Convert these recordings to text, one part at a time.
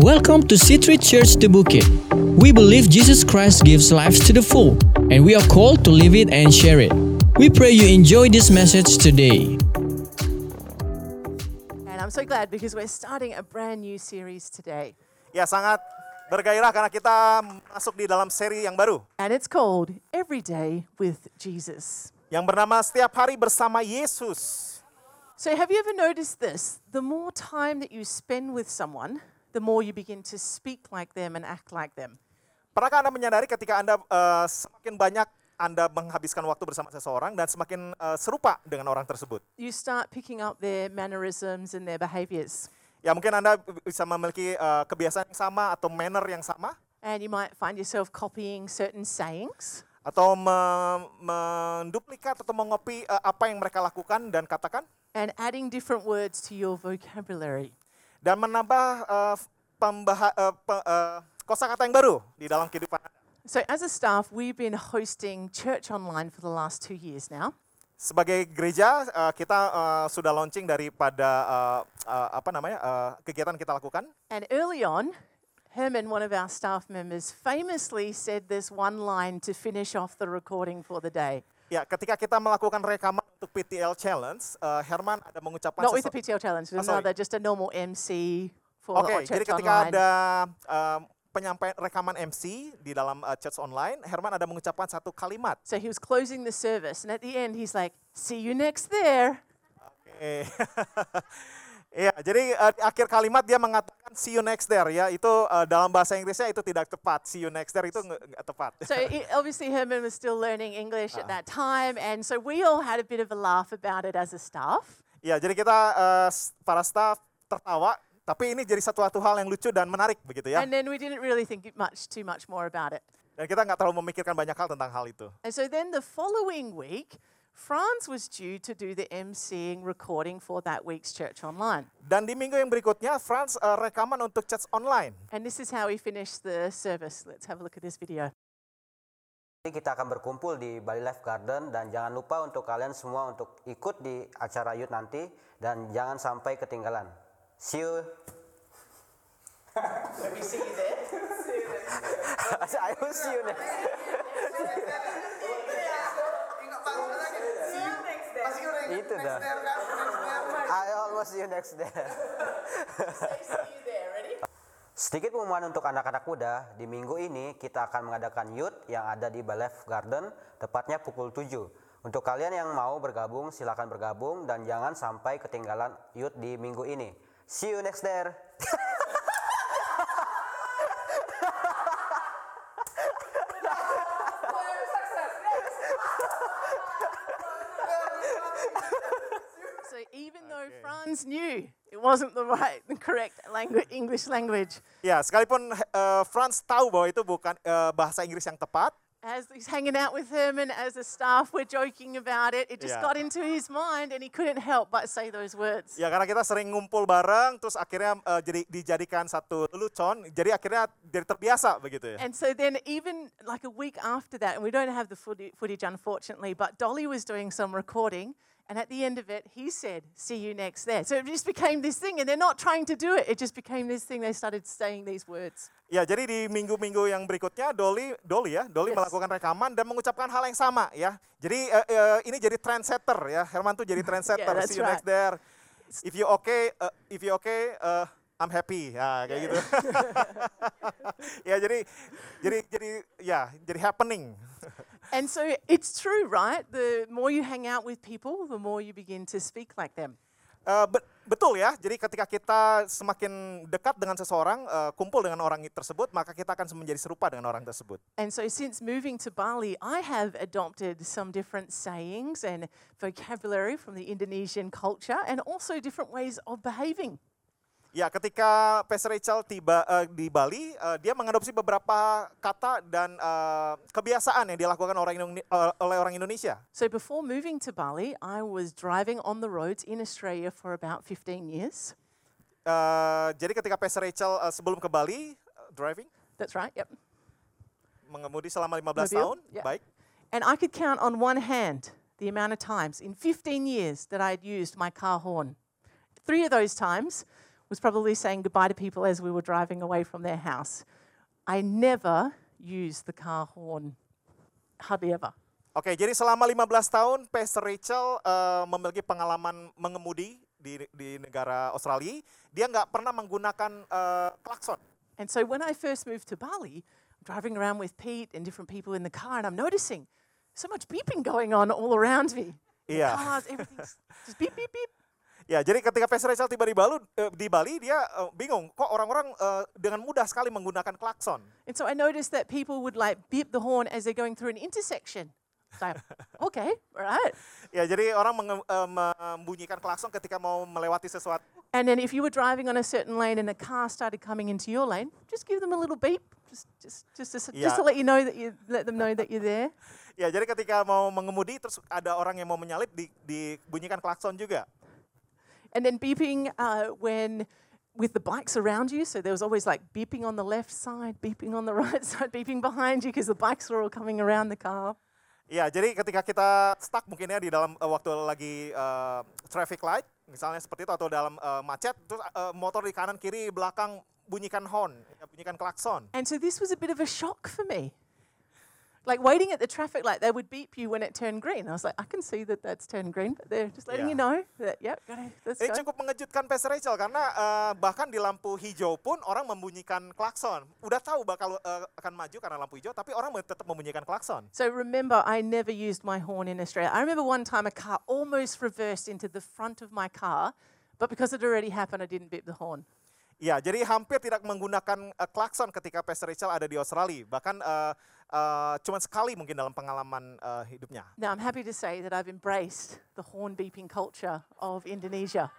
Welcome to Citri Church The Bukit. We believe Jesus Christ gives life to the full, and we are called to live it and share it. We pray you enjoy this message today. And I'm so glad because we're starting a brand new series today. Ya sangat bergairah karena kita masuk di dalam seri yang baru And it's called Every Day with Jesus. yang bernama Setiap Hari Bersama Yesus. So, have you ever noticed this? The more time that you spend with someone, the more you begin to speak like them and act like them. Pernahkah Anda menyadari ketika Anda eh, semakin banyak Anda menghabiskan waktu bersama seseorang dan semakin eh, serupa dengan orang tersebut? You start picking up their mannerisms and their behaviors. Ya mungkin Anda bisa memiliki eh, kebiasaan yang sama atau manner yang sama And you might find yourself copying certain sayings. atau me- menduplikat atau mengopi eh, apa yang mereka lakukan dan katakan and adding different words to your vocabulary. dan menambah eh, pembaha- eh, pe- kosakata yang baru di dalam kehidupan Anda. So, as a staff, we've been hosting church online for the last two years now. Sebagai gereja eh, kita eh, sudah launching daripada eh, eh, apa namanya eh, kegiatan kita lakukan. And early on, Herman, one of our staff members, famously said this one line to finish off the recording for the day. Ya, ketika kita melakukan rekaman untuk PTL Challenge, eh, Herman ada mengucapkan Not with the PTL challenge, Oh, sorry. another, just a normal MC Oke, our jadi ketika online. ada eh, penyampaian rekaman MC di dalam eh, church online, Herman ada mengucapkan satu kalimat. So he was closing the service, and at the end, he's like, "See you next there." Oke. Iya, jadi eh, di akhir kalimat dia mengatakan see you next there ya. Itu eh, dalam bahasa Inggrisnya itu tidak tepat. See you next there itu nggak tepat. So i obviously Herman was still learning English Ah. at that time, and so we all had a bit of a laugh about it as a staff. Ya, jadi kita s- para staff tertawa, tapi ini jadi satu satu hal yang lucu dan menarik begitu ya. And then we didn't really think much too much more about it. Dan kita nggak terlalu memikirkan banyak hal tentang hal itu. And so then the following week, Franz was due to do the emceeing recording for that week's church online. Dan di minggu yang berikutnya, Franz eh, rekaman untuk church online. And this is how he finished the service. Let's have a look at this video. Jadi kita akan berkumpul di Bali Life Garden dan jangan lupa untuk kalian semua untuk ikut di acara youth nanti dan jangan sampai ketinggalan. See you. we see you there. I will see you next. Itu dah. I almost see you next day. see you there. Ready? Sedikit pengumuman untuk anak-anak muda, di minggu ini kita akan mengadakan youth yang ada di Balef Garden, tepatnya pukul 7. Untuk kalian yang mau bergabung, silakan bergabung dan jangan sampai ketinggalan youth di minggu ini. See you next there. So even though Franz knew it wasn't the right, the correct language, English language, Ya, sekalipun eh, Franz tahu bahwa itu bukan eh, bahasa Inggris yang tepat, as he's hanging out with Herman, as a staff, we're joking about it. It just Yeah. got into his mind, and he couldn't help but say those words. Ya karena kita sering ngumpul bareng, terus akhirnya eh, jadi dijadikan satu lelucon, jadi akhirnya jadi terbiasa begitu ya. And so then, even like a week after that, and we don't have the footage unfortunately, but Dolly was doing some recording, and at the end of it, he said, "See you next there." So it just became this thing, and they're not trying to do it; it just became this thing. They started saying these words. Ya jadi di minggu-minggu yang berikutnya Dolly, Dolly ya, Dolly Yes. melakukan rekaman dan mengucapkan hal yang sama ya. Jadi eh, eh, ini jadi trendsetter ya, Herman tuh jadi trendsetter. Yeah, See you next there. If you okay, eh, if you okay, eh, I'm happy. Ya kayak gitu. ya jadi jadi jadi ya jadi happening. And so it's true, right? The more you hang out with people, the more you begin to speak like them. Eh, be- betul ya. Jadi ketika kita semakin dekat dengan seseorang, eh, kumpul dengan orang tersebut, maka kita akan menjadi serupa dengan orang tersebut. And so, since moving to Bali, I have adopted some different sayings and vocabulary from the Indonesian culture and also different ways of behaving. Ya, ketika Pastor Rachel tiba eh, di Bali, eh, dia mengadopsi beberapa kata dan eh, kebiasaan yang dilakukan orang Indone- eh, oleh orang Indonesia. So, before moving to Bali, I was driving on the roads in Australia for about 15 years. Eh, jadi ketika Pastor Rachel eh, sebelum ke Bali, eh, driving, That's right, yep. mengemudi selama 15 Mobil, tahun, ya. baik. And I could count on one hand the amount of times in 15 years that I had used my car horn. Three of those times was probably saying goodbye to people as we were driving away from their house. I never use the car horn, hardly ever. Oke, jadi selama 15 tahun Pastor Rachel eh, memiliki pengalaman mengemudi di di negara Australia. Dia nggak pernah menggunakan eh, klakson. And so when I first moved to Bali, I'm driving around with Pete and different people in the car, and I'm noticing so much beeping going on all around me. Iya. Cars, everything's just beep, beep, beep. Ya, jadi ketika Pastor Rachel tiba di Bali, eh, di Bali dia eh, bingung kok orang-orang eh, dengan mudah sekali menggunakan klakson. And so I noticed that people would like beep the horn as they're going through an intersection. So, okay, all right. Ya, jadi orang menge- membunyikan klakson ketika mau melewati sesuatu. And then if you were driving on a certain lane and a car started coming into your lane, just give them a little beep, just just just to, s- just to Yeah. let you know that you let them know that you're there. Ya, jadi ketika mau mengemudi terus ada orang yang mau menyalip di, dibunyikan klakson juga. And then beeping uh, when with the bikes around you. So there was always like beeping on the left side, beeping on the right side, beeping behind you because the bikes were all coming around the car. Ya, jadi ketika kita stuck mungkin ya di dalam eh, waktu lagi eh, traffic light, misalnya seperti itu atau dalam eh, macet, terus eh, motor di kanan kiri belakang bunyikan horn, bunyikan klakson. And so this was a bit of a shock for me. Like waiting at the traffic light, they would beep you when it turned green. I was like, I can see that that's turned green, but they're just letting you know that, yep, gotta, let's Ini go. cukup mengejutkan Pastor Rachel karena eh, bahkan di lampu hijau pun orang membunyikan klakson. Udah tahu bakal eh, akan maju karena lampu hijau, tapi orang tetap membunyikan klakson. So remember, I never used my horn in Australia. I remember one time a car almost reversed into the front of my car, but because it already happened, I didn't beep the horn. Ya, jadi hampir tidak menggunakan eh, klakson ketika Pastor Rachel ada di Australia. Bahkan eh, eh, cuma sekali mungkin dalam pengalaman eh, hidupnya. Now, I'm happy to say that I've embraced the horn beeping culture of Indonesia.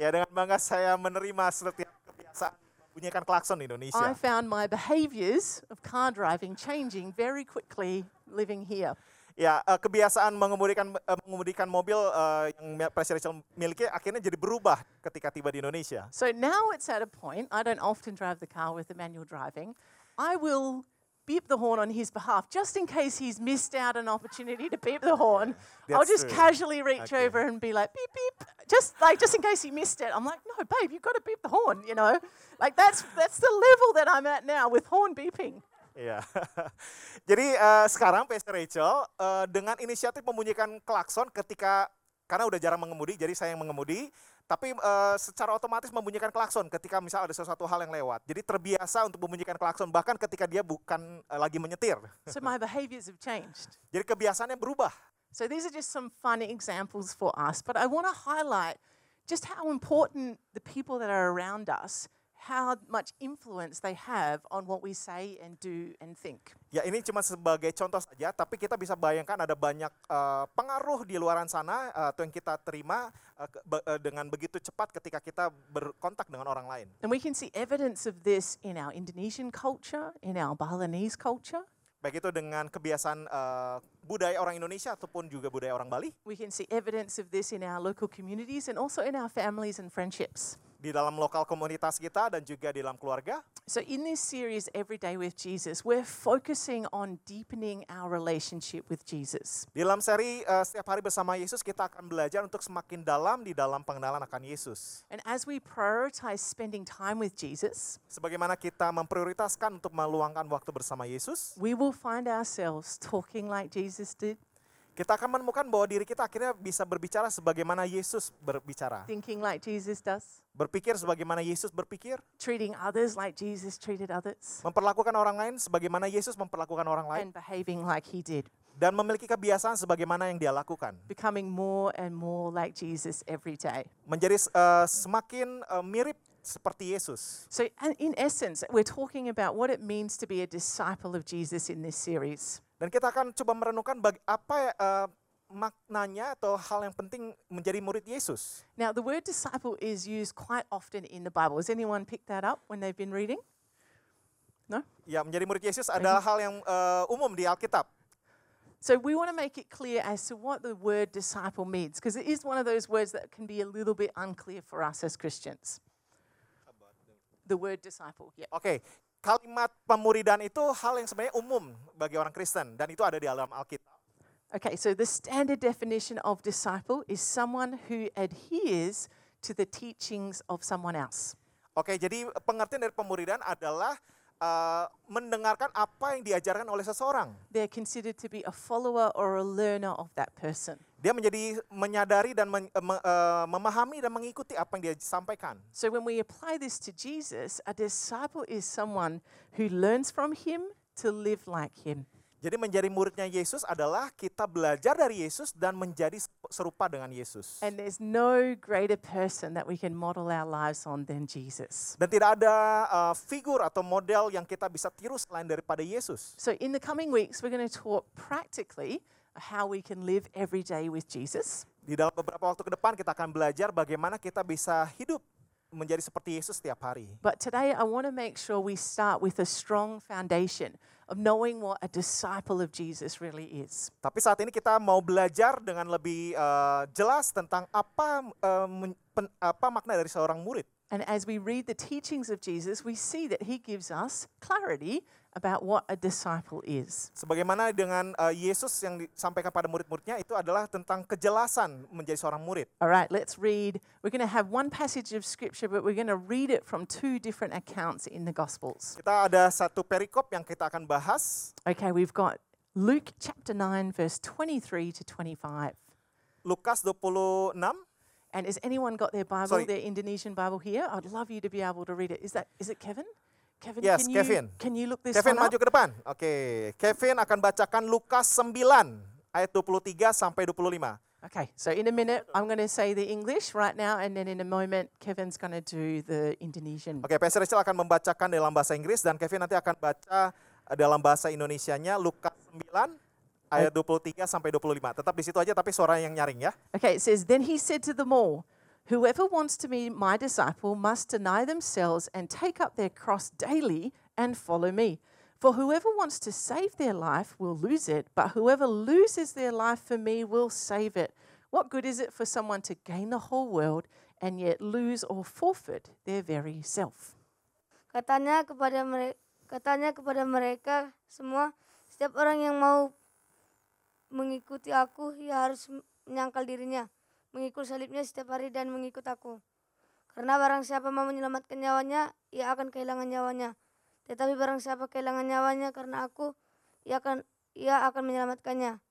Ya, dengan bangga saya menerima setiap kebiasaan membunyikan klakson di I Indonesia. found my behaviors of car driving changing very quickly living here. Ya, eh, kebiasaan mengemudikan eh, mengemudikan mobil eh, yang Rachel miliki akhirnya jadi berubah ketika tiba di Indonesia. So now it's at a point, I don't often drive the car with the manual driving. I will beep the horn on his behalf just in case he's missed out an opportunity to beep the horn. I'll just true. casually reach Okay. over and be like, beep, beep. Just like, just in case he missed it. I'm like, no, babe, you've got to beep the horn, you know? Like, that's, that's the level that I'm at now with horn beeping. Iya. Jadi eh, sekarang Pastor Rachel eh, dengan inisiatif membunyikan klakson ketika karena udah jarang mengemudi, jadi saya yang mengemudi, tapi eh, secara otomatis membunyikan klakson ketika misal ada sesuatu hal yang lewat. Jadi terbiasa untuk membunyikan klakson bahkan ketika dia bukan eh, lagi menyetir. So my behaviors have changed. Jadi kebiasaannya berubah. So these are just some fun examples for us, but I want to highlight just how important the people that are around us, how much influence they have on what we say and do and think. Ya ini cuma sebagai contoh saja, tapi kita bisa bayangkan ada banyak eh, pengaruh di luaran sana eh, atau yang kita terima ke- be- eh, dengan begitu cepat ketika kita berkontak dengan orang lain. And we can see evidence of this in our Indonesian culture, in our Balinese culture. baik itu dengan kebiasaan eh, budaya orang Indonesia ataupun juga budaya orang Bali We can see evidence of this in our local communities and also in our families and friendships. di dalam lokal komunitas kita dan juga di dalam keluarga. So, in this series, Every Day with Jesus, we're focusing on deepening our relationship with Jesus. Di dalam seri eh, setiap hari bersama Yesus kita akan belajar untuk semakin dalam di dalam pengenalan akan Yesus. And as we prioritize spending time with Jesus, Sebagaimana kita memprioritaskan untuk meluangkan waktu bersama Yesus, we will find ourselves talking like Jesus did, kita akan menemukan bahwa diri kita akhirnya bisa berbicara sebagaimana Yesus berbicara. thinking like Jesus does, Berpikir sebagaimana Yesus berpikir, treating others like Jesus treated others, memperlakukan orang lain sebagaimana Yesus memperlakukan orang lain, and behaving like he did, dan memiliki kebiasaan sebagaimana yang dia lakukan. becoming more and more like Jesus every day. Menjadi eh, semakin eh, mirip seperti Yesus. So, in essence, we're talking about what it means to be a disciple of Jesus in this series. Dan kita akan coba merenungkan bag- apa eh, maknanya atau hal yang penting menjadi murid Yesus. Now, the word disciple is used quite often in the Bible. Has anyone picked that up when they've been reading? No? Ya, menjadi murid Yesus adalah hal yang eh, umum di Alkitab. So, we want to make it clear as to what the word disciple means, because it is one of those words that can be a little bit unclear for us as Christians. The word disciple, yeah. Oke, kalimat pemuridan itu hal yang sebenarnya umum bagi orang Kristen dan itu ada di dalam Alkitab. Okay, so the standard definition of disciple is someone who adheres to the teachings of someone else. Oke, jadi pengertian dari pemuridan adalah eh, mendengarkan apa yang diajarkan oleh seseorang. They're considered to be a follower or a learner of that person. Dia menjadi menyadari dan men- me- eh, memahami dan mengikuti apa yang dia sampaikan. So when we apply this to Jesus, a disciple is someone who learns from him to live like him. Jadi menjadi muridnya Yesus adalah kita belajar dari Yesus dan menjadi serupa dengan Yesus. And there's no greater person that we can model our lives on than Jesus. Dan tidak ada uh, figur atau model yang kita bisa tiru selain daripada Yesus. So in the coming weeks, we're going to talk practically how we can live every day with Jesus. Di dalam beberapa waktu ke depan kita akan belajar bagaimana kita bisa hidup menjadi seperti Yesus setiap hari. But today, I want to make sure we start with a strong foundation of knowing what a disciple of Jesus really is. Tapi saat ini kita mau belajar dengan lebih uh, jelas tentang apa uh, pen- apa makna dari seorang murid. And as we read the teachings of Jesus, we see that he gives us clarity about what a disciple is. Sebagaimana dengan uh, Yesus yang disampaikan pada murid-muridnya itu adalah tentang kejelasan menjadi seorang murid. All right, let's read. We're going to have one passage of scripture, but we're going to read it from two different accounts in the Gospels. Kita ada satu perikop yang kita akan bahas. Okay, we've got Luke chapter 9, verse 23 to 25. Lukas 26. And has anyone got their Bible, Sorry. their Indonesian Bible here? I'd love you to be able to read it. Is that is it Kevin? Kevin, Yes, can Kevin. you can you look this Kevin maju up? ke depan. Oke, Kevin akan bacakan Lukas 9 ayat 23 sampai 25. Okay, so in a minute I'm going to say the English right now, and then in a moment Kevin's going to do the Indonesian. Oke, Pastor Rachel akan membacakan dalam bahasa Inggris dan Kevin nanti akan baca eh, dalam bahasa Indonesianya Lukas 9 ayat 23 sampai 25. Tetap di situ aja tapi suara yang nyaring ya. Okay, it says, Then he said to them all, Whoever wants to be my disciple must deny themselves and take up their cross daily and follow me. For whoever wants to save their life will lose it, but whoever loses their life for me will save it. What good is it for someone to gain the whole world and yet lose or forfeit their very self? Katanya kepada mereka, katanya kepada mereka semua, setiap orang yang mau mengikuti aku, ia harus menyangkal dirinya, mengikul salibnya setiap hari dan mengikut aku. Karena barang siapa mau menyelamatkan nyawanya, ia akan kehilangan nyawanya. Tetapi barang siapa kehilangan nyawanya karena aku, ia akan ia akan menyelamatkannya.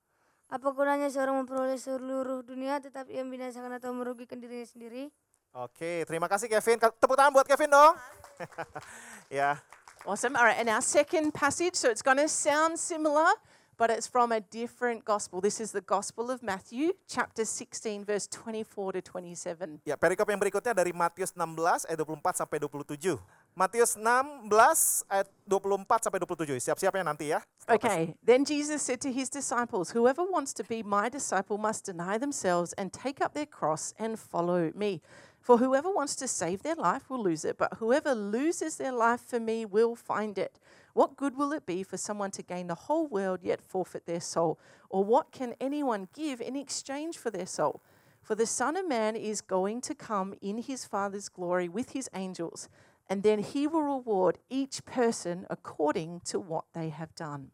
Apa gunanya seorang memperoleh seluruh dunia tetapi ia membinasakan atau merugikan dirinya sendiri? Oke, terima kasih Kevin. Tepuk tangan buat Kevin dong. ya. Awesome. All right, and our second passage, so it's going to sound similar, but it's from a different gospel. This is the Gospel of Matthew, chapter 16, verse 24 to 27. Ya, perikop yang berikutnya dari Matius 16 ayat 24 sampai 27. Matius 16 ayat 24 sampai 27. Siap-siap ya nanti ya. Okay, then Jesus said to his disciples, Whoever wants to be my disciple must deny themselves and take up their cross and follow me. For whoever wants to save their life will lose it, but whoever loses their life for me will find it. What good will it be for someone to gain the whole world yet forfeit their soul? Or what can anyone give in exchange for their soul? For the Son of Man is going to come in his Father's glory with his angels, and then he will reward each person according to what they have done.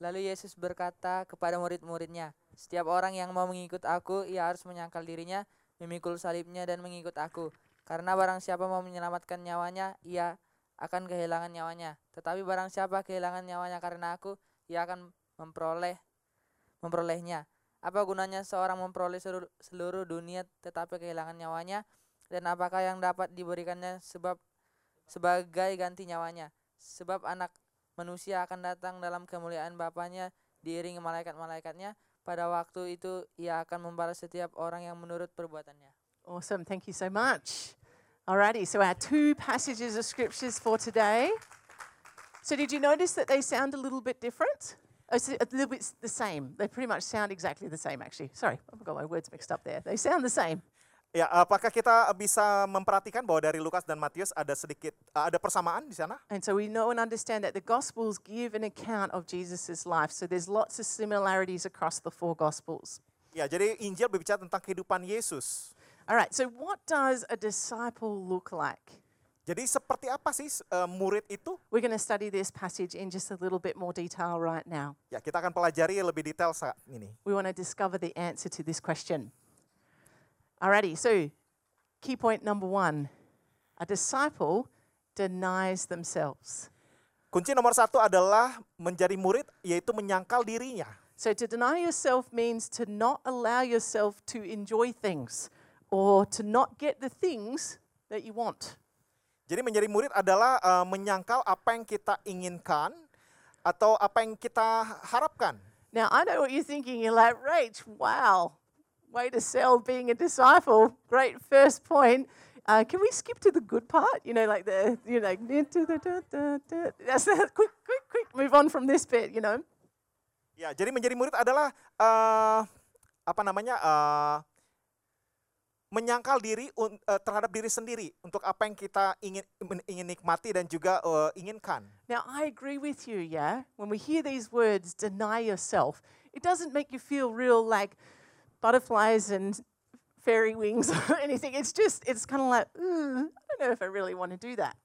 Lalu Yesus berkata kepada murid-muridnya, Setiap orang yang mau mengikut aku, ia harus menyangkal dirinya, memikul salibnya dan mengikut aku. Karena barang siapa mau menyelamatkan nyawanya, ia akan kehilangan nyawanya. Tetapi barang siapa kehilangan nyawanya karena aku, ia akan memperoleh memperolehnya. Apa gunanya seorang memperoleh seluruh, dunia tetapi kehilangan nyawanya? Dan apakah yang dapat diberikannya sebab sebagai ganti nyawanya? Sebab anak manusia akan datang dalam kemuliaan Bapaknya diiringi malaikat-malaikatnya. Pada waktu itu ia akan membalas setiap orang yang menurut perbuatannya. Awesome. Thank you so much. Alrighty, so our two passages of scriptures for today. So, did you notice that they sound a little bit different? Oh, it's a little bit the same. They pretty much sound exactly the same, actually. Sorry, I've got my words mixed up there. They sound the same. Ya, apakah kita bisa memperhatikan bahwa dari Lukas dan Matius ada sedikit ada persamaan di sana? And so we know and understand that the Gospels give an account of Jesus' life. So there's lots of similarities across the four Gospels. Ya, jadi Injil berbicara tentang kehidupan Yesus. All right, so what does a disciple look like? Jadi seperti apa sih eh, murid itu? We're going to study this passage in just a little bit more detail right now. Ya, kita akan pelajari lebih detail saat ini. We want to discover the answer to this question. Alrighty, so key point number one A disciple denies themselves. Kunci nomor satu adalah menjadi murid, yaitu menyangkal dirinya. So to deny yourself means to not allow yourself to enjoy things or to not get the things that you want. Jadi menjadi murid adalah eh, menyangkal apa yang kita inginkan atau apa yang kita harapkan. Now, I know what you're thinking. You're like, Rach, wow, way to sell being a disciple. Great first point. Uh, can we skip to the good part? You know, like the, you know, the, da, da, da. That's quick, quick, quick, move on from this bit, you know. Ya, jadi menjadi murid adalah eh, apa namanya eh, menyangkal diri eh, terhadap diri sendiri untuk apa yang kita ingin ingin nikmati dan juga eh, inginkan. Now, I agree with you, yeah? When we hear these words, deny yourself, it doesn't make you feel real like butterflies and fairy wings or anything. It's just, it's kind of like, "Mm, I don't know if I really want to do that.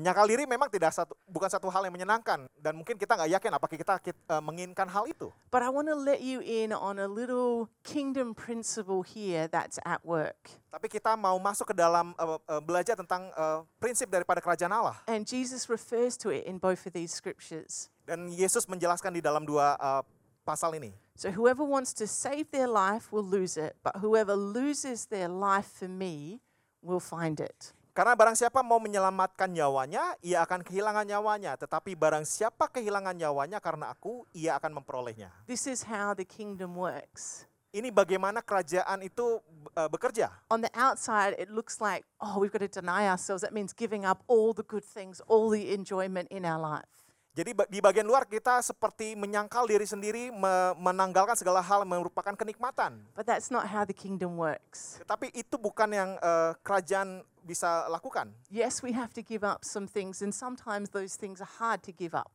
Menyangkal diri memang tidak satu bukan satu hal yang menyenangkan dan mungkin kita nggak yakin apakah kita, kit- eh, menginginkan hal itu. But I want to let you in on a little kingdom principle here that's at work. Tapi kita mau masuk ke dalam eh, eh, belajar tentang eh, prinsip daripada kerajaan Allah And Jesus refers to it in both of these scriptures. dan Yesus menjelaskan di dalam dua eh, pasal ini. So whoever wants to save their life will lose it, but whoever loses their life for me will find it. Karena barang siapa mau menyelamatkan nyawanya, ia akan kehilangan nyawanya. Tetapi barang siapa kehilangan nyawanya karena aku, ia akan memperolehnya. This is how the kingdom works. Ini bagaimana kerajaan itu eh, bekerja. On the outside, it looks like, oh, we've got to deny ourselves. That means giving up all the good things, all the enjoyment in our life. Jadi di bagian luar kita seperti menyangkal diri sendiri, me- menanggalkan segala hal merupakan kenikmatan. But that's not how the kingdom works. Tetapi itu bukan yang eh, kerajaan bisa lakukan. Yes, we have to give up some things, and sometimes those things are hard to give up.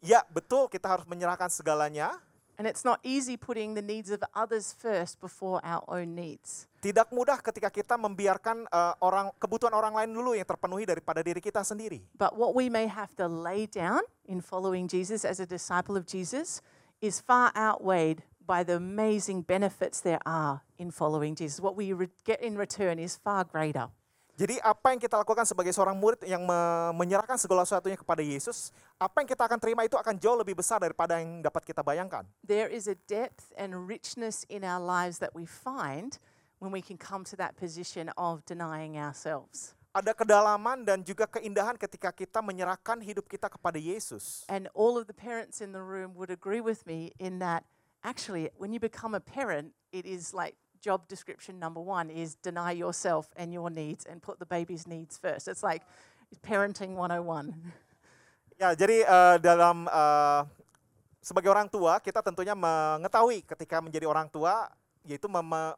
Ya betul kita harus menyerahkan segalanya. And it's not easy putting the needs of others first before our own needs. Tidak mudah ketika kita membiarkan eh, orang kebutuhan orang lain dulu yang terpenuhi daripada diri kita sendiri. But what we may have to lay down in following Jesus as a disciple of Jesus is far outweighed by the amazing benefits there are in following Jesus. What we re- get in return is far greater. Jadi apa yang kita lakukan sebagai seorang murid yang me- menyerahkan segala sesuatunya kepada Yesus, apa yang kita akan terima itu akan jauh lebih besar daripada yang dapat kita bayangkan. There is a depth and richness in our lives that we find when we can come to that position of denying ourselves. Ada kedalaman dan juga keindahan ketika kita menyerahkan hidup kita kepada Yesus. And all of the parents in the room would agree with me in that actually, when you become a parent, it is like job description number one is deny yourself and your needs and put the baby's needs first. It's like parenting 101. Ya, jadi eh, dalam eh, sebagai orang tua kita tentunya mengetahui ketika menjadi orang tua yaitu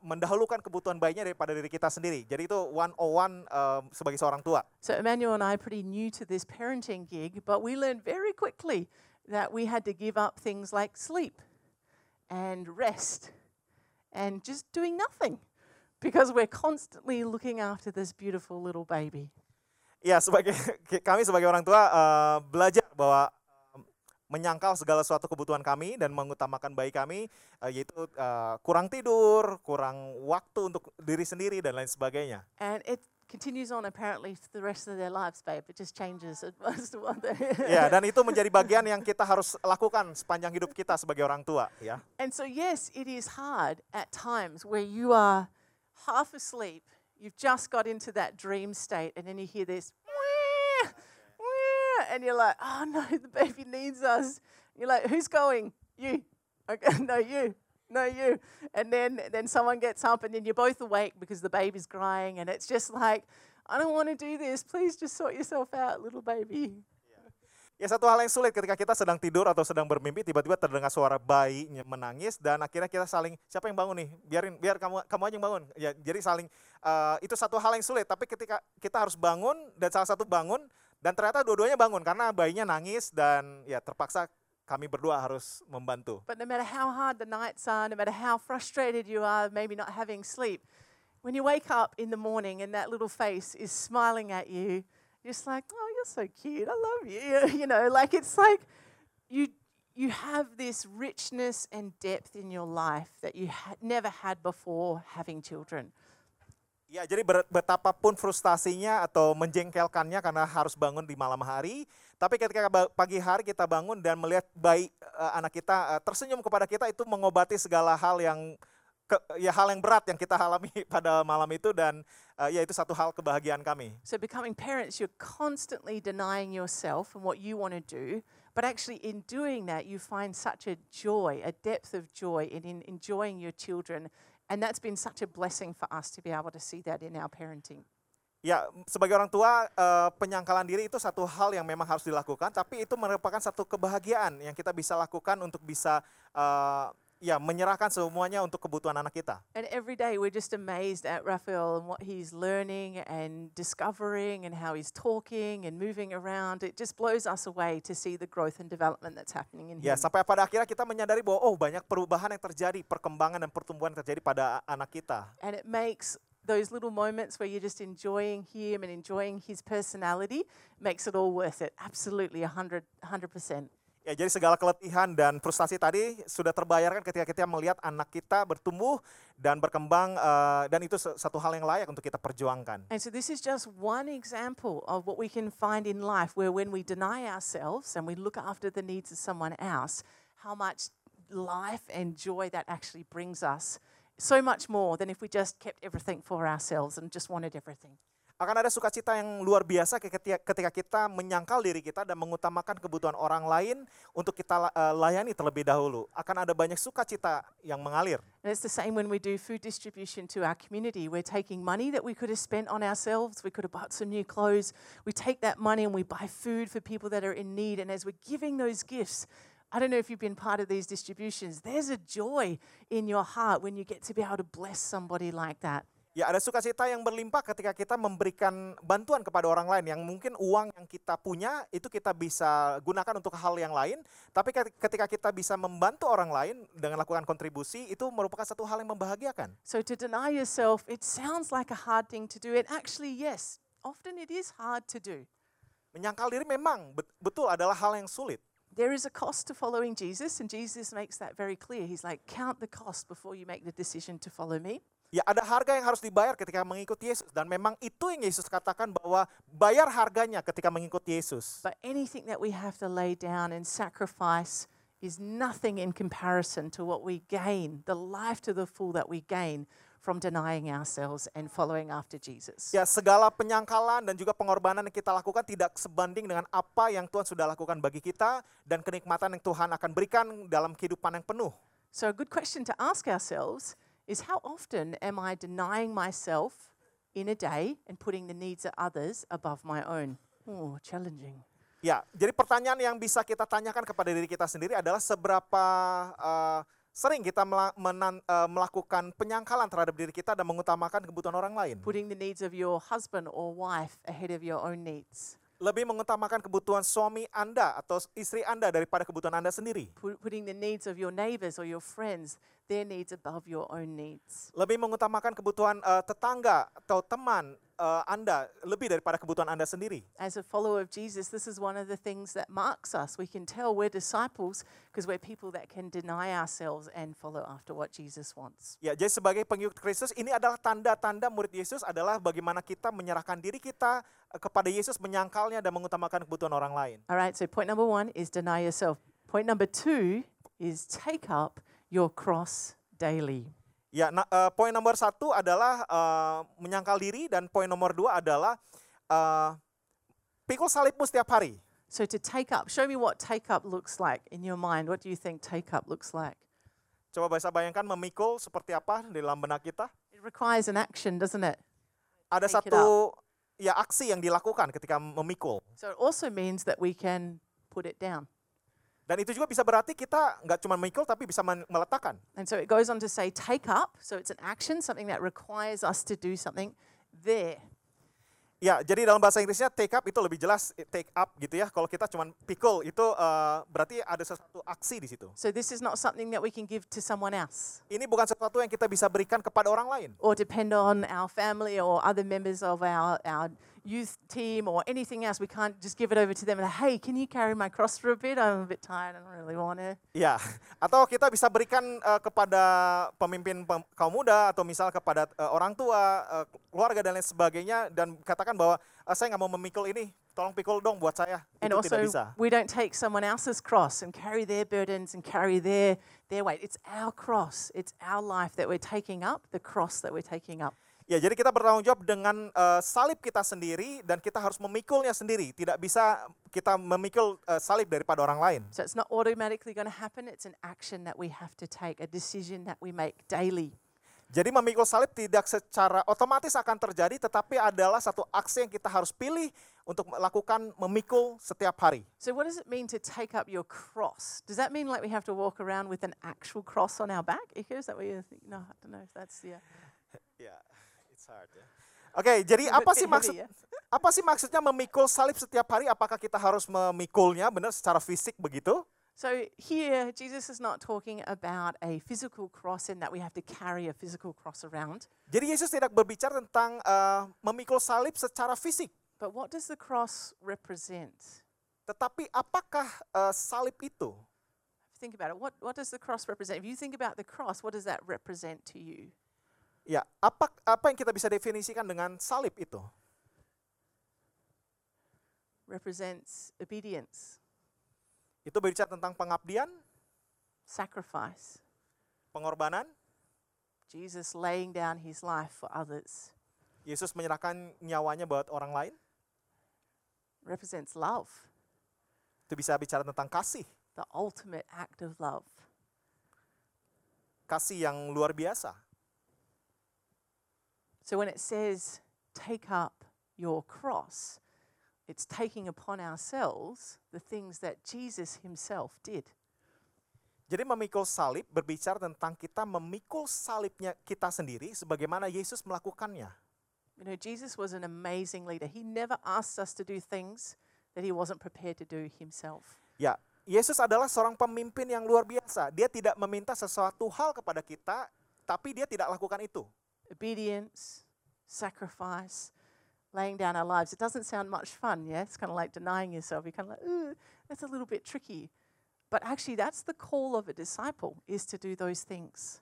mendahulukan kebutuhan bayinya daripada diri kita sendiri. Jadi itu 101 eh, sebagai seorang tua. So Emmanuel and I are pretty new to this parenting gig, but we learned very quickly that we had to give up things like sleep and rest and just doing nothing because we're constantly looking after this beautiful little baby. Ya, sebagai kami sebagai orang tua eh, belajar bahwa eh, menyangkal segala suatu kebutuhan kami dan mengutamakan bayi kami eh, yaitu eh, kurang tidur, kurang waktu untuk diri sendiri dan lain sebagainya. And it continues on apparently for the rest of their lives, babe. It just changes what they Ya, dan itu menjadi bagian yang kita harus lakukan sepanjang hidup kita sebagai orang tua, ya. And so, yes, it is hard at times where you are half asleep, you've just got into that dream state, and then you hear this, "Wah, wah," and you're like, oh no, the baby needs us. You're like, who's going? You. Okay, no, you. No, you. And then, then someone gets up, and then you're both awake because the baby's crying, and it's just like, I don't want to do this. Please just sort yourself out, little baby. Ya satu hal yang sulit ketika kita sedang tidur atau sedang bermimpi tiba-tiba terdengar suara bayi ny- menangis dan akhirnya kita saling siapa yang bangun nih biarin biar kamu kamu aja yang bangun ya jadi saling eh, itu satu hal yang sulit tapi ketika kita harus bangun dan salah satu bangun dan ternyata dua-duanya bangun karena bayinya nangis dan ya terpaksa kami berdua harus membantu. But no matter how hard the nights are, no matter how frustrated you are, maybe not having sleep, when you wake up in the morning and that little face is smiling at you, you're just like, oh, you're so cute. I love you. You know, like it's like you you have this richness and depth in your life that you had never had before having children. Ya, jadi betapapun frustasinya atau menjengkelkannya karena harus bangun di malam hari, tapi ketika pagi hari kita bangun dan melihat bayi eh, anak kita eh, tersenyum kepada kita itu mengobati segala hal yang ke- ya hal yang berat yang kita alami pada malam itu dan eh, ya itu satu hal kebahagiaan kami. So, becoming parents, you're constantly denying yourself and what you want to do. But actually, in doing that, you find such a joy, a depth of joy in, in enjoying your children. And that's been such a blessing for us to be able to see that in our parenting. Ya, sebagai orang tua eh, penyangkalan diri itu satu hal yang memang harus dilakukan, tapi itu merupakan satu kebahagiaan yang kita bisa lakukan untuk bisa eh, ya menyerahkan semuanya untuk kebutuhan anak kita. And every day we're just amazed at Raphael and what he's learning and discovering and how he's talking and moving around. It just blows us away to see the growth and development that's happening in Ya, him. sampai pada akhirnya kita menyadari bahwa oh banyak perubahan yang terjadi, perkembangan dan pertumbuhan yang terjadi pada anak kita. And it makes those little moments where you're just enjoying him and enjoying his personality makes it all worth it. Absolutely 100 100%. Ya, jadi segala keletihan dan frustasi tadi sudah terbayarkan ketika kita melihat anak kita bertumbuh dan berkembang eh, dan itu satu hal yang layak untuk kita perjuangkan. And so this is just one example of what we can find in life where when we deny ourselves and we look after the needs of someone else, how much life and joy that actually brings us. So much more than if we just kept everything for ourselves and just wanted everything. Akan ada sukacita yang luar biasa ketika kita menyangkal diri kita dan mengutamakan kebutuhan orang lain untuk kita eh, layani terlebih dahulu. Akan ada banyak sukacita yang mengalir. And it's the same when we do food distribution to our community. We're taking money that we could have spent on ourselves, we could have bought some new clothes. We take that money and we buy food for people that are in need. And as we're giving those gifts, I don't know if you've been part of these distributions, there's a joy in your heart when you get to be able to bless somebody like that. Ya ada sukacita yang berlimpah ketika kita memberikan bantuan kepada orang lain yang mungkin uang yang kita punya itu kita bisa gunakan untuk hal yang lain. Tapi ket- ketika kita bisa membantu orang lain dengan lakukan kontribusi itu merupakan satu hal yang membahagiakan. So to deny yourself, it sounds like a hard thing to do. And actually, yes, often it is hard to do. Menyangkal diri memang bet- betul adalah hal yang sulit. There is a cost to following Jesus, and Jesus makes that very clear. He's like, count the cost before you make the decision to follow me. Ya ada harga yang harus dibayar ketika mengikuti Yesus dan memang itu yang Yesus katakan bahwa bayar harganya ketika mengikuti Yesus. But anything that we have to lay down and sacrifice is nothing in comparison to what we gain, the life to the full that we gain from denying ourselves and following after Jesus. Ya segala penyangkalan dan juga pengorbanan yang kita lakukan tidak sebanding dengan apa yang Tuhan sudah lakukan bagi kita dan kenikmatan yang Tuhan akan berikan dalam kehidupan yang penuh. So, a good question to ask ourselves is how often am I denying myself in a day and putting the needs of others above my own? Oh, challenging. Ya, jadi pertanyaan yang bisa kita tanyakan kepada diri kita sendiri adalah seberapa eh, sering kita menan- eh, melakukan penyangkalan terhadap diri kita dan mengutamakan kebutuhan orang lain. Putting the needs of your husband or wife ahead of your own needs. Lebih mengutamakan kebutuhan suami Anda atau istri Anda daripada kebutuhan Anda sendiri. Put, putting the needs of your neighbors or your friends, their needs above your own needs. Lebih mengutamakan kebutuhan eh, tetangga atau teman eh, Anda lebih daripada kebutuhan Anda sendiri. As a follower of Jesus, this is one of the things that marks us. We can tell we're disciples because we're people that can deny ourselves and follow after what Jesus wants. Ya, jadi sebagai pengikut Kristus ini adalah tanda-tanda murid Yesus adalah bagaimana kita menyerahkan diri kita eh, kepada Yesus, menyangkalnya dan mengutamakan kebutuhan orang lain. All right, so point number one is deny yourself. Point number two is take up your cross daily. Ya, nah, eh, poin nomor satu adalah eh, menyangkal diri dan poin nomor dua adalah eh, pikul salibmu setiap hari. So to take up, show me what take up looks like in your mind. What do you think take up looks like? Coba bisa bayangkan memikul seperti apa di dalam benak kita. It requires an action, doesn't it? Ada Take it satu ya aksi yang dilakukan ketika memikul. So it also means that we can put it down. Dan itu juga bisa berarti kita nggak cuma memikul tapi bisa meletakkan. And so it goes on to say take up. So it's an action, something that requires us to do something there. Ya, jadi dalam bahasa Inggrisnya take up itu lebih jelas eh, take up gitu ya. Kalau kita cuma pikul itu eh, berarti ada sesuatu aksi di situ. So this is not something that we can give to someone else Ini bukan sesuatu yang kita bisa berikan kepada orang lain. or depend on our family or other members of our, our youth team or anything else, we can't just give it over to them and hey, can you carry my cross for a bit? I'm a bit tired. I don't really want to. Ya, atau kita bisa berikan eh, kepada pemimpin pem- kaum muda atau misal kepada eh, orang tua, eh, keluarga dan lain sebagainya dan katakan bahwa "Eh, saya nggak mau memikul ini, tolong pikul dong buat saya. And Itu also, tidak bisa. we don't take someone else's cross and carry their burdens and carry their, their weight. It's our cross. It's our life that we're taking up, the cross that we're taking up. Ya, jadi kita bertanggung jawab dengan eh, salib kita sendiri dan kita harus memikulnya sendiri. Tidak bisa kita memikul eh, salib daripada orang lain. So it's not automatically going to happen. It's an action that we have to take, a decision that we make daily. Jadi memikul salib tidak secara otomatis akan terjadi, tetapi adalah satu aksi yang kita harus pilih untuk melakukan memikul setiap hari. So, what does it mean to take up your cross? Does that mean like we have to walk around with an actual cross on our back? Is that what you think? No, I don't know if that's the. Ya, ya. Oke, jadi It's a apa sih maksud ya. apa sih maksudnya memikul salib setiap hari? Apakah kita harus memikulnya benar secara fisik begitu? So here, Jesus is not talking about a physical cross in that we have to carry a physical cross around. Jadi Yesus tidak berbicara tentang eh, memikul salib secara fisik, But what does the cross represent? tetapi apakah eh, salib itu? Think about it. What, what does the cross represent? If you think about the cross, what does that represent to you? Ya, apa apa yang kita bisa definisikan dengan salib itu? Represents obedience, Itu berbicara tentang pengabdian, sacrifice, pengorbanan. Jesus laying down his life for others. Yesus menyerahkan nyawanya buat orang lain. Represents love, Itu bisa bicara tentang kasih, the ultimate act of love. kasih yang luar biasa. So when it says, take up your cross, it's taking upon ourselves the things that Jesus himself did. Jadi memikul salib berbicara tentang kita memikul salibnya kita sendiri sebagaimana Yesus melakukannya. You know, Jesus was an amazing leader. He never asked us to do things that he wasn't prepared to do himself. Ya, Yesus adalah seorang pemimpin yang luar biasa. Dia tidak meminta sesuatu hal kepada kita, tapi dia tidak lakukan itu. Obedience, sacrifice, laying down our lives. It doesn't sound much fun, yeah? It's kind of like denying yourself. You're kind of like, ooh, that's a little bit tricky. But actually, that's the call of a disciple, is to do those things.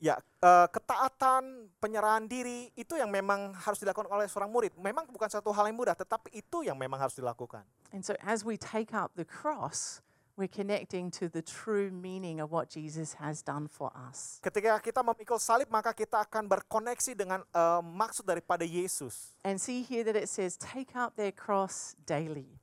Ya, eh, ketaatan, penyerahan diri itu yang memang harus dilakukan oleh seorang murid. Memang bukan satu hal yang mudah, tetapi itu yang memang harus dilakukan. And so, as we take up the cross, we're connecting to the true meaning of what Jesus has done for us. Ketika kita memikul salib, maka kita akan berkoneksi dengan eh, maksud daripada Yesus. And see here that it says, take up their cross daily.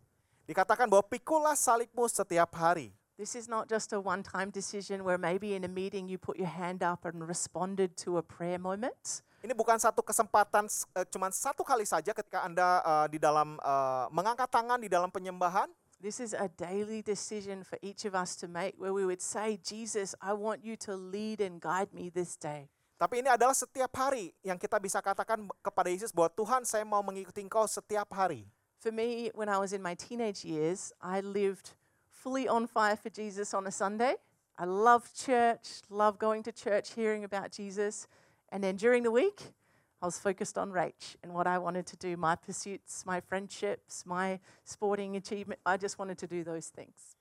Dikatakan bahwa pikullah salibmu setiap hari. This is not just a one time decision where maybe in a meeting you put your hand up and responded to a prayer moment. Ini bukan satu kesempatan eh, cuman satu kali saja ketika Anda eh, di dalam eh, mengangkat tangan di dalam penyembahan, This is a daily decision for each of us to make where we would say, Jesus, I want you to lead and guide me this day. tapi ini adalah setiap hari yang kita bisa katakan kepada Yesus bahwa Tuhan saya mau mengikuti Engkau setiap hari. For me, when I was in my teenage years, I lived fully on fire for Jesus on a Sunday. I loved church, loved going to church, hearing about Jesus. And then during the week, I was focused on Rach and what I wanted to do my pursuits, my friendships, my sporting achievement. I just wanted to do those things.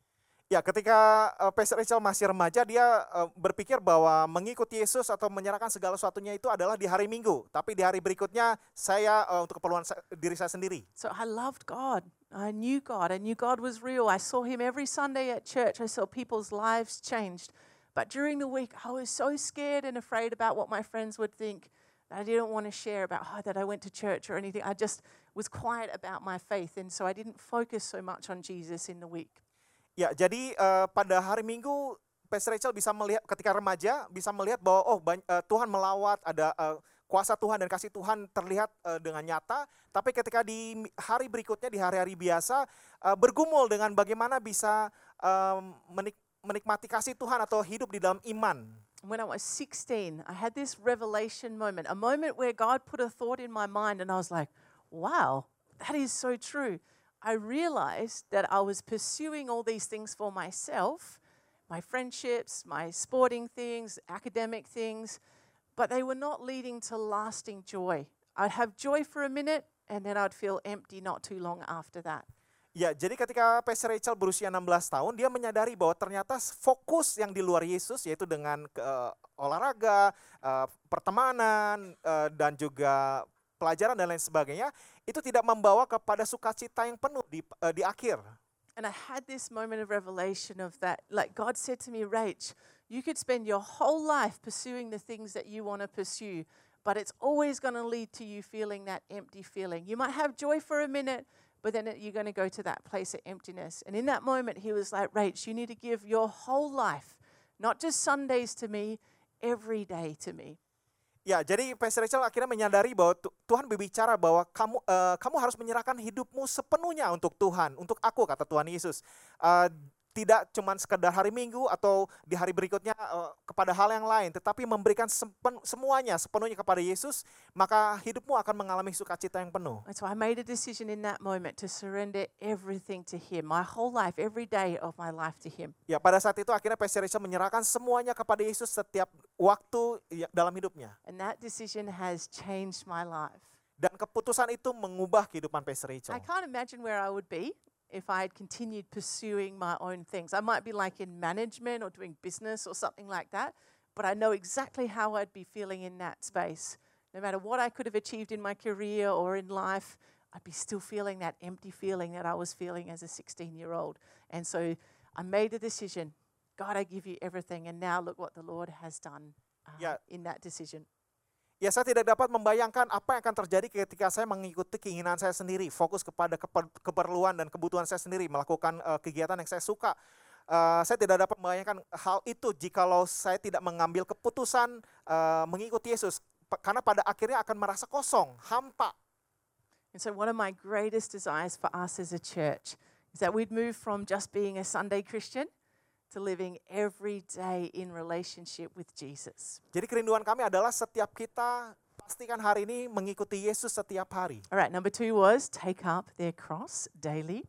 Ya, ketika uh, Pastor Rachel masih remaja, dia eh, berpikir bahwa mengikuti Yesus atau menyerahkan segala sesuatunya itu adalah di hari Minggu. Tapi di hari berikutnya saya eh, untuk keperluan sa- diri saya sendiri. So I loved God. I knew God. I knew God was real. I saw Him every Sunday at church. I saw people's lives changed. But during the week, I was so scared and afraid about what my friends would think I didn't want to share about oh, that I went to church or anything. I just was quiet about my faith. And so I didn't focus so much on Jesus in the week. Ya, jadi eh, pada hari Minggu Pastor Rachel bisa melihat ketika remaja bisa melihat bahwa oh ban- eh, Tuhan melawat, ada eh, kuasa Tuhan dan kasih Tuhan terlihat eh, dengan nyata. Tapi ketika di hari berikutnya di hari-hari biasa eh, bergumul dengan bagaimana bisa eh, menik- menikmati kasih Tuhan atau hidup di dalam iman. When I was 16, I had this revelation moment, a moment where God put a thought in my mind, and I was like, wow, that is so true. I realized that I was pursuing all these things for myself my friendships, my sporting things, academic things but they were not leading to lasting joy. I'd have joy for a minute, and then I'd feel empty not too long after that. Ya, jadi ketika Pastor Rachel berusia 16 tahun, dia menyadari bahwa ternyata fokus yang di luar Yesus yaitu dengan ke, olahraga, eh, pertemanan, eh, dan juga pelajaran dan lain sebagainya, itu tidak membawa kepada sukacita yang penuh di eh, di akhir. And I had this moment of revelation of that. Like God said to me, Rach, you could spend your whole life pursuing the things that you want to pursue, but it's always going to lead to you feeling that empty feeling. You might have joy for a minute, but then you're going to go to that place of emptiness. And in that moment, He was like, Rach, you need to give your whole life, not just Sundays to me, every day to me. Ya, jadi Pastor Rachel akhirnya menyadari bahwa Tu- Tuhan berbicara bahwa kamu eh, kamu harus menyerahkan hidupmu sepenuhnya untuk Tuhan, untuk aku kata Tuhan Yesus. Eh, tidak cuma sekedar hari Minggu atau di hari berikutnya eh, kepada hal yang lain, tetapi memberikan sepen- semuanya sepenuhnya kepada Yesus, maka hidupmu akan mengalami sukacita yang penuh. So I made a decision in that moment to surrender everything to Him, my whole life, every day of my life to Him. Ya, pada saat itu akhirnya Pastor Rachel menyerahkan semuanya kepada Yesus setiap waktu ya- dalam hidupnya. And that decision has changed my life. Dan keputusan itu mengubah kehidupan Pastor Rachel. I can't imagine where I would be if I had continued pursuing my own things. I might be like in management or doing business or something like that, but I know exactly how I'd be feeling in that space. No matter what I could have achieved in my career or in life, I'd be still feeling that empty feeling that I was feeling as a 16 year old. And so I made a decision God, I give you everything. And now look what the Lord has done uh, Yeah. in that decision. Ya saya tidak dapat membayangkan apa yang akan terjadi ketika saya mengikuti keinginan saya sendiri, fokus kepada keper- keperluan dan kebutuhan saya sendiri, melakukan eh, kegiatan yang saya suka. Eh, saya tidak dapat membayangkan hal itu jikalau saya tidak mengambil keputusan eh, mengikuti Yesus, karena pada akhirnya akan merasa kosong, hampa. And so, one of my greatest desires for us as a church is that we'd move from just being a Sunday Christian to living every day in relationship with Jesus. Jadi kerinduan kami adalah setiap kita pastikan hari ini mengikuti Yesus setiap hari. All right, number two was take up their cross daily.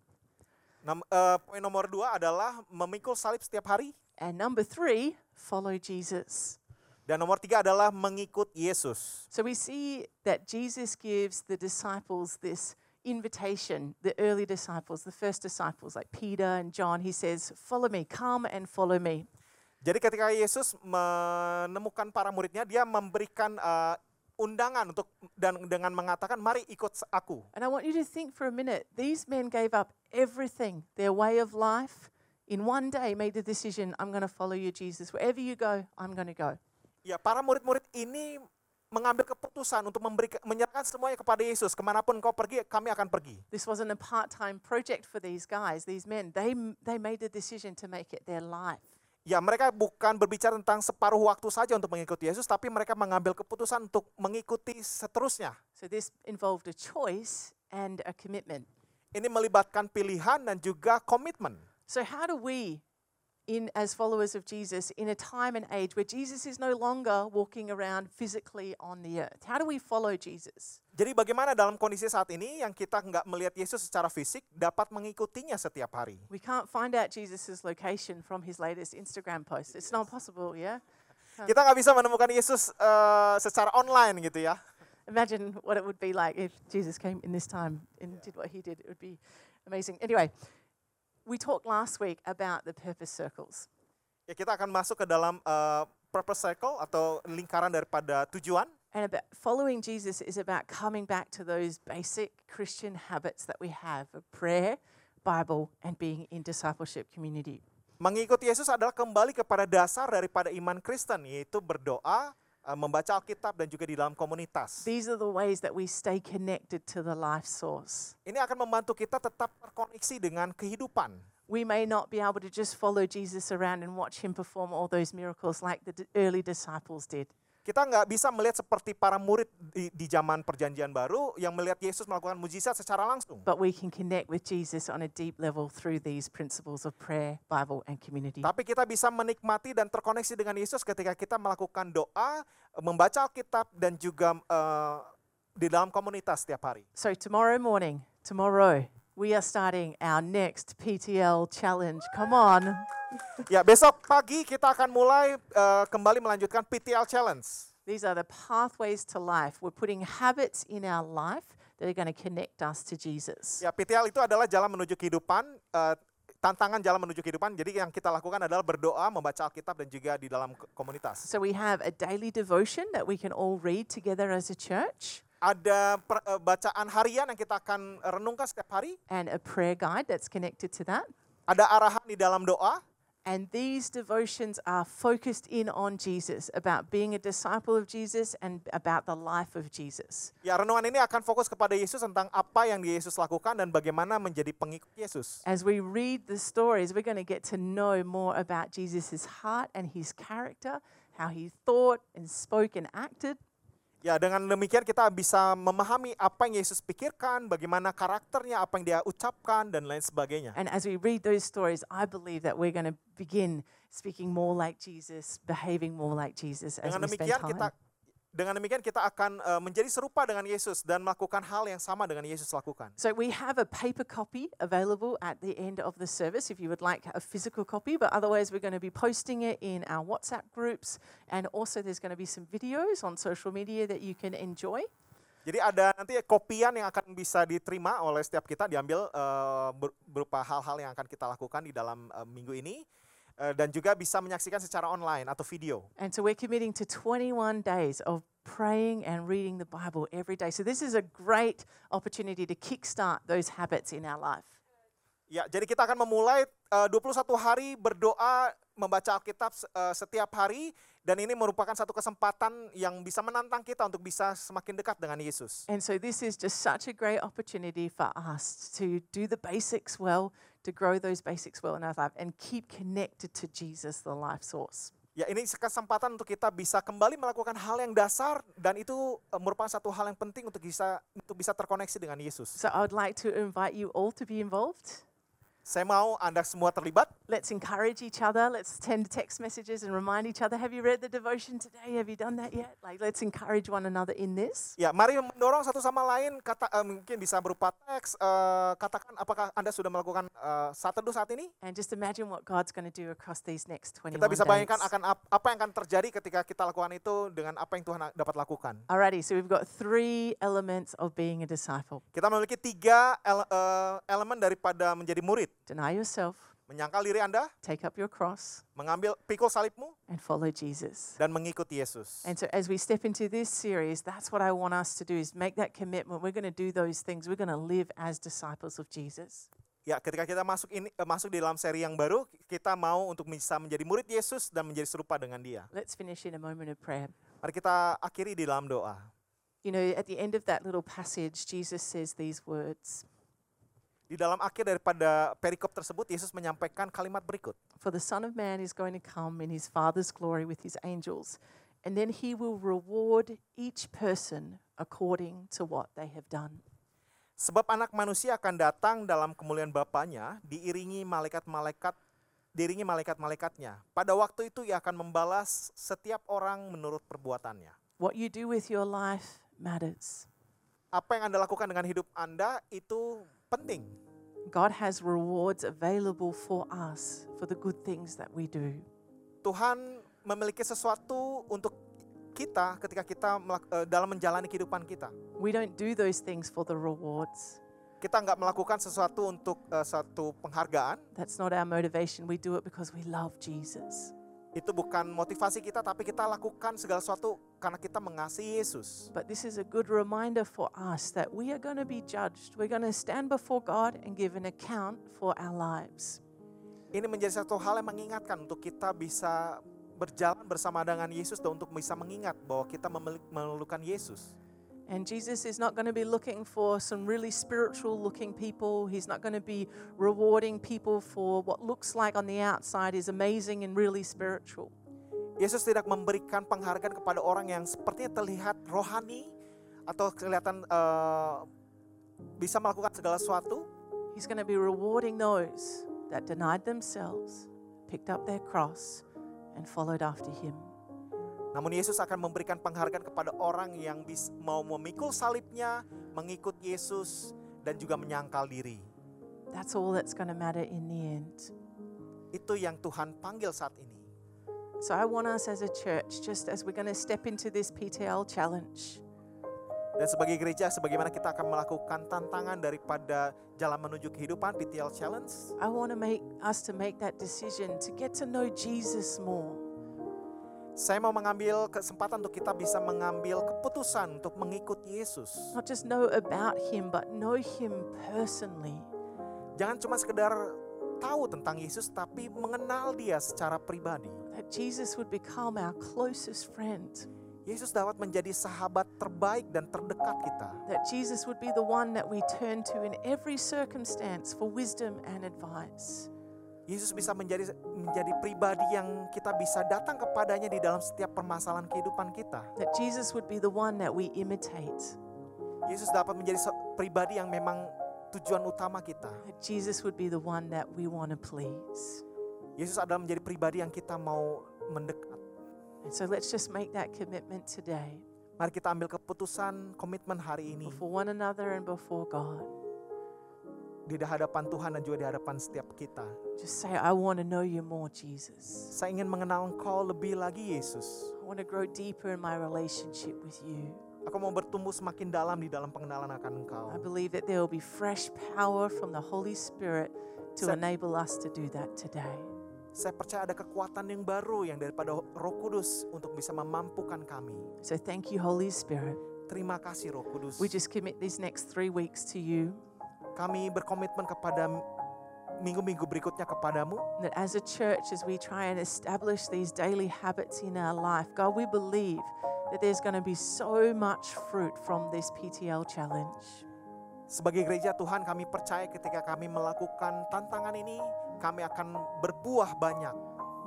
Nam- eh, poin nomor dua adalah memikul salib setiap hari. And number three, follow Jesus. Dan nomor tiga adalah mengikut Yesus. So we see that Jesus gives the disciples this invitation, the early disciples, the first disciples like Peter and John. He says, Follow me, come and follow me. Jadi ketika Yesus menemukan para muridnya, dia memberikan eh, undangan untuk dan dengan mengatakan, "Mari ikut aku." And I want you to think for a minute. These men gave up everything, their way of life, in one day made the decision, I'm going to follow you, Jesus. Wherever you go, I'm going to go. Ya, para murid-murid ini mengambil keputusan untuk memberi menyerahkan semuanya kepada Yesus. Ke mana pun kau pergi, kami akan pergi. This wasn't a part-time project for these guys, these men. They they made the decision to make it their life. Ya, mereka bukan berbicara tentang separuh waktu saja untuk mengikuti Yesus, tapi mereka mengambil keputusan untuk mengikuti seterusnya. So this involved a choice and a commitment. Ini melibatkan pilihan dan juga komitmen. So how do we in as followers of Jesus in a time and age where Jesus is no longer walking around physically on the earth? How do we follow Jesus? Jadi bagaimana dalam kondisi saat ini yang kita nggak melihat Yesus secara fisik dapat mengikutinya setiap hari? We can't find out Jesus' location from his latest Instagram post. It's not possible, yeah? Kita nggak bisa menemukan Yesus eh, secara online gitu ya. Imagine what it would be like if Jesus came in this time and did what he did. It would be amazing. Anyway, we talked last week about the purpose circles. Ya kita akan masuk ke dalam eh, purpose circle atau lingkaran daripada tujuan. And about following Jesus is about coming back to those basic Christian habits that we have of prayer, Bible, and being in discipleship community. Mengikuti Yesus adalah kembali kepada dasar daripada iman Kristen yaitu berdoa, membaca Alkitab dan juga di dalam komunitas. These are the ways that we stay connected to the life source. Ini akan membantu kita tetap terkoneksi dengan kehidupan. We may not be able to just follow Jesus around and watch him perform all those miracles like the early disciples did. Kita nggak bisa melihat seperti para murid di, di zaman perjanjian baru yang melihat Yesus melakukan mujizat secara langsung. But we can connect with Jesus on a deep level through these principles of prayer, Bible, and community. Tapi kita bisa menikmati dan terkoneksi dengan Yesus ketika kita melakukan doa, membaca Alkitab dan juga eh, di dalam komunitas setiap hari. So, tomorrow morning, tomorrow, we are starting our next PTL challenge. Come on. Ya besok pagi kita akan mulai eh, kembali melanjutkan PTL Challenge. These are the pathways to life. We're putting habits in our life that are going to connect us to Jesus. Ya, PTL itu adalah jalan menuju kehidupan, eh, tantangan jalan menuju kehidupan. Jadi yang kita lakukan adalah berdoa, membaca Alkitab dan juga di dalam ko- komunitas. So we have a daily devotion that we can all read together as a church Ada per- eh, bacaan harian yang kita akan renungkan setiap hari. and a prayer guide that's connected to that. Ada arahan di dalam doa. And these devotions are focused in on Jesus, about being a disciple of Jesus and about the life of Jesus. Ya, renungan ini akan fokus kepada Yesus tentang apa yang Yesus lakukan dan bagaimana menjadi pengikut Yesus. As we read the stories, we're going to get to know more about Jesus' heart and his character, how he thought and spoke and acted. Ya, dengan demikian kita bisa memahami apa yang Yesus pikirkan, bagaimana karakternya, apa yang dia ucapkan dan lain sebagainya. And as we read those stories, I believe that we're going to begin speaking more like Jesus, behaving more like Jesus as Dengan we spend demikian time. kita dengan demikian kita akan eh, menjadi serupa dengan Yesus dan melakukan hal yang sama dengan Yesus lakukan. So we have a paper copy available at the end of the service if you would like a physical copy, but otherwise we're going to be posting it in our WhatsApp groups and also there's going to be some videos on social media that you can enjoy. Jadi ada nanti kopian yang akan bisa diterima oleh setiap kita diambil ber- berupa hal-hal yang akan kita lakukan di dalam eh, minggu ini Eh, dan juga bisa menyaksikan secara online atau video. And so we're committing to 21 days of praying and reading the Bible every day. So this is a great opportunity to kickstart those habits in our life. Ya, jadi kita akan memulai eh, 21 hari berdoa membaca Alkitab eh, setiap hari dan ini merupakan satu kesempatan yang bisa menantang kita untuk bisa semakin dekat dengan Yesus. And so this is just such a great opportunity for us to do the basics well, to grow those basics well in our life and keep connected to Jesus, the life source. Ya, ini kesempatan untuk kita bisa kembali melakukan hal yang dasar dan itu eh, merupakan satu hal yang penting untuk bisa untuk bisa terkoneksi dengan Yesus. So I would like to invite you all to be involved. Saya mau Anda semua terlibat. Let's encourage each other. Let's send text messages and remind each other. Have you read the devotion today? Have you done that yet? Like, let's encourage one another in this. Ya, mari mendorong satu sama lain. Kata eh, mungkin bisa berupa teks. eh, katakan apakah Anda sudah melakukan eh, saat teduh saat ini? And just imagine what God's going to do across these next 21 Kita bisa bayangkan days. akan ap- apa yang akan terjadi ketika kita lakukan itu dengan apa yang Tuhan dapat lakukan. Alrighty, so we've got three elements of being a disciple. Kita memiliki tiga ele- eh, elemen daripada menjadi murid. Deny yourself, Menyangkal diri Anda, take up your cross, mengambil pikul salibmu, and follow Jesus. dan mengikuti Yesus. And so as we step into this series, that's what I want us to do is make that commitment. We're going to do those things. We're going to live as disciples of Jesus. Ya, ketika kita masuk ini eh, masuk di dalam seri yang baru, kita mau untuk bisa menjadi murid Yesus dan menjadi serupa dengan Dia. Let's finish in a moment of prayer. Mari kita akhiri di dalam doa. You know, at the end of that little passage, Jesus says these words Di dalam akhir daripada perikop tersebut, Yesus menyampaikan kalimat berikut. For the Son of Man is going to come in his Father's glory with his angels, and then he will reward each person according to what they have done. Sebab anak manusia akan datang dalam kemuliaan Bapaknya, diiringi malaikat-malaikat, diiringi malaikat-malaikatnya. Pada waktu itu ia akan membalas setiap orang menurut perbuatannya. What you do with your life matters. Apa yang Anda lakukan dengan hidup Anda itu penting. God has rewards available for us for the good things that we do. Tuhan memiliki sesuatu untuk kita ketika kita melak- eh, dalam menjalani kehidupan kita. We don't do those things for the rewards. Kita nggak melakukan sesuatu untuk eh, satu penghargaan. That's not our motivation. We do it because we love Jesus. Itu bukan motivasi kita, tapi kita lakukan segala sesuatu karena kita mengasihi Yesus. But this is a good reminder for us that we are going to be judged. We're going to stand before God and give an account for our lives. Ini menjadi satu hal yang mengingatkan untuk kita bisa berjalan bersama dengan Yesus dan untuk bisa mengingat bahwa kita memerlukan Yesus. And Jesus is not going to be looking for some really spiritual looking people. He's not going to be rewarding people for what looks like on the outside is amazing and really spiritual. Yesus tidak memberikan penghargaan kepada orang yang sepertinya terlihat rohani atau kelihatan eh, bisa melakukan segala sesuatu. He's going to be rewarding those that denied themselves, picked up their cross, and followed after him. Namun Yesus akan memberikan penghargaan kepada orang yang bis- mau memikul salibnya, mengikut Yesus, dan juga menyangkal diri. That's all that's going to matter in the end. Itu yang Tuhan panggil saat ini. So I want us as a church, just as we're going to step into this PTL challenge, Dan sebagai gereja, sebagaimana kita akan melakukan tantangan daripada jalan menuju kehidupan PTL Challenge, I want to make us to make that decision to get to know Jesus more. saya mau mengambil kesempatan untuk kita bisa mengambil keputusan untuk mengikut Yesus. Not just know about him, but know him personally. Jangan cuma sekedar tahu tentang Yesus, tapi mengenal dia secara pribadi. That Jesus would become our closest friend. Yesus dapat menjadi sahabat terbaik dan terdekat kita. That Jesus would be the one that we turn to in every circumstance for wisdom and advice. Yesus bisa menjadi menjadi pribadi yang kita bisa datang kepadanya di dalam setiap permasalahan kehidupan kita. That Jesus would be the one that we imitate. Yesus dapat menjadi pribadi yang memang tujuan utama kita. That Jesus would be the one that we want to please. Yesus adalah menjadi pribadi yang kita mau mendekat. And so let's just make that commitment today Mari kita ambil keputusan komitmen hari ini before one another and before God. di hadapan Tuhan dan juga di hadapan setiap kita. Just say, I want to know you more, Jesus. Saya ingin mengenal Engkau lebih lagi Yesus. I want to grow deeper in my relationship with you. Aku mau bertumbuh semakin dalam di dalam pengenalan akan Engkau. I believe that there will be fresh power from the Holy Spirit to enable us to do that today. Saya percaya ada kekuatan yang baru yang daripada Roh Kudus untuk bisa memampukan kami. So thank you, Holy Spirit. Terima kasih Roh Kudus. We just commit these next three weeks to you. Kami berkomitmen kepada minggu-minggu berikutnya kepadamu. That as a church, as we try and establish these daily habits in our life, God, we believe that there's going to be so much fruit from this PTL challenge. Sebagai gereja Tuhan kami percaya ketika kami melakukan tantangan ini, kami akan berbuah banyak.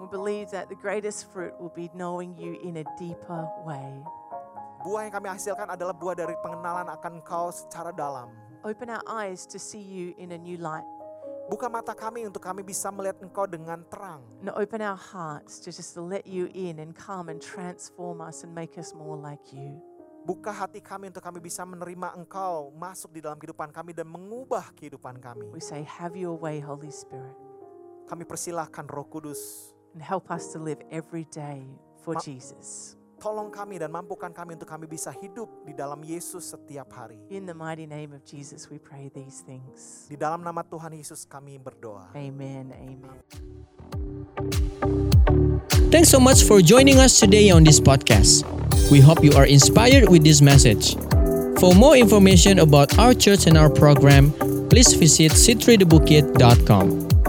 We believe that the greatest fruit will be knowing you in a deeper way. Buah yang kami hasilkan adalah buah dari pengenalan akan Engkau secara dalam. Open our eyes to see you in a new light. Buka mata kami untuk kami bisa melihat Engkau dengan terang. And open our hearts to just let you in and come and transform us and make us more like you. Buka hati kami untuk kami bisa menerima Engkau masuk di dalam kehidupan kami dan mengubah kehidupan kami. We say, Have your way, Holy Spirit, Kami persilahkan Roh Kudus, and help us to live every day for Ma- Jesus. tolong kami dan mampukan kami untuk kami bisa hidup di dalam Yesus setiap hari. In the mighty name of Jesus, we pray these things. Di dalam nama Tuhan Yesus kami berdoa. Amen. Amen. Thanks so much for joining us today on this podcast. We hope you are inspired with this message. For more information about our church and our program, please visit c3thebukit.com.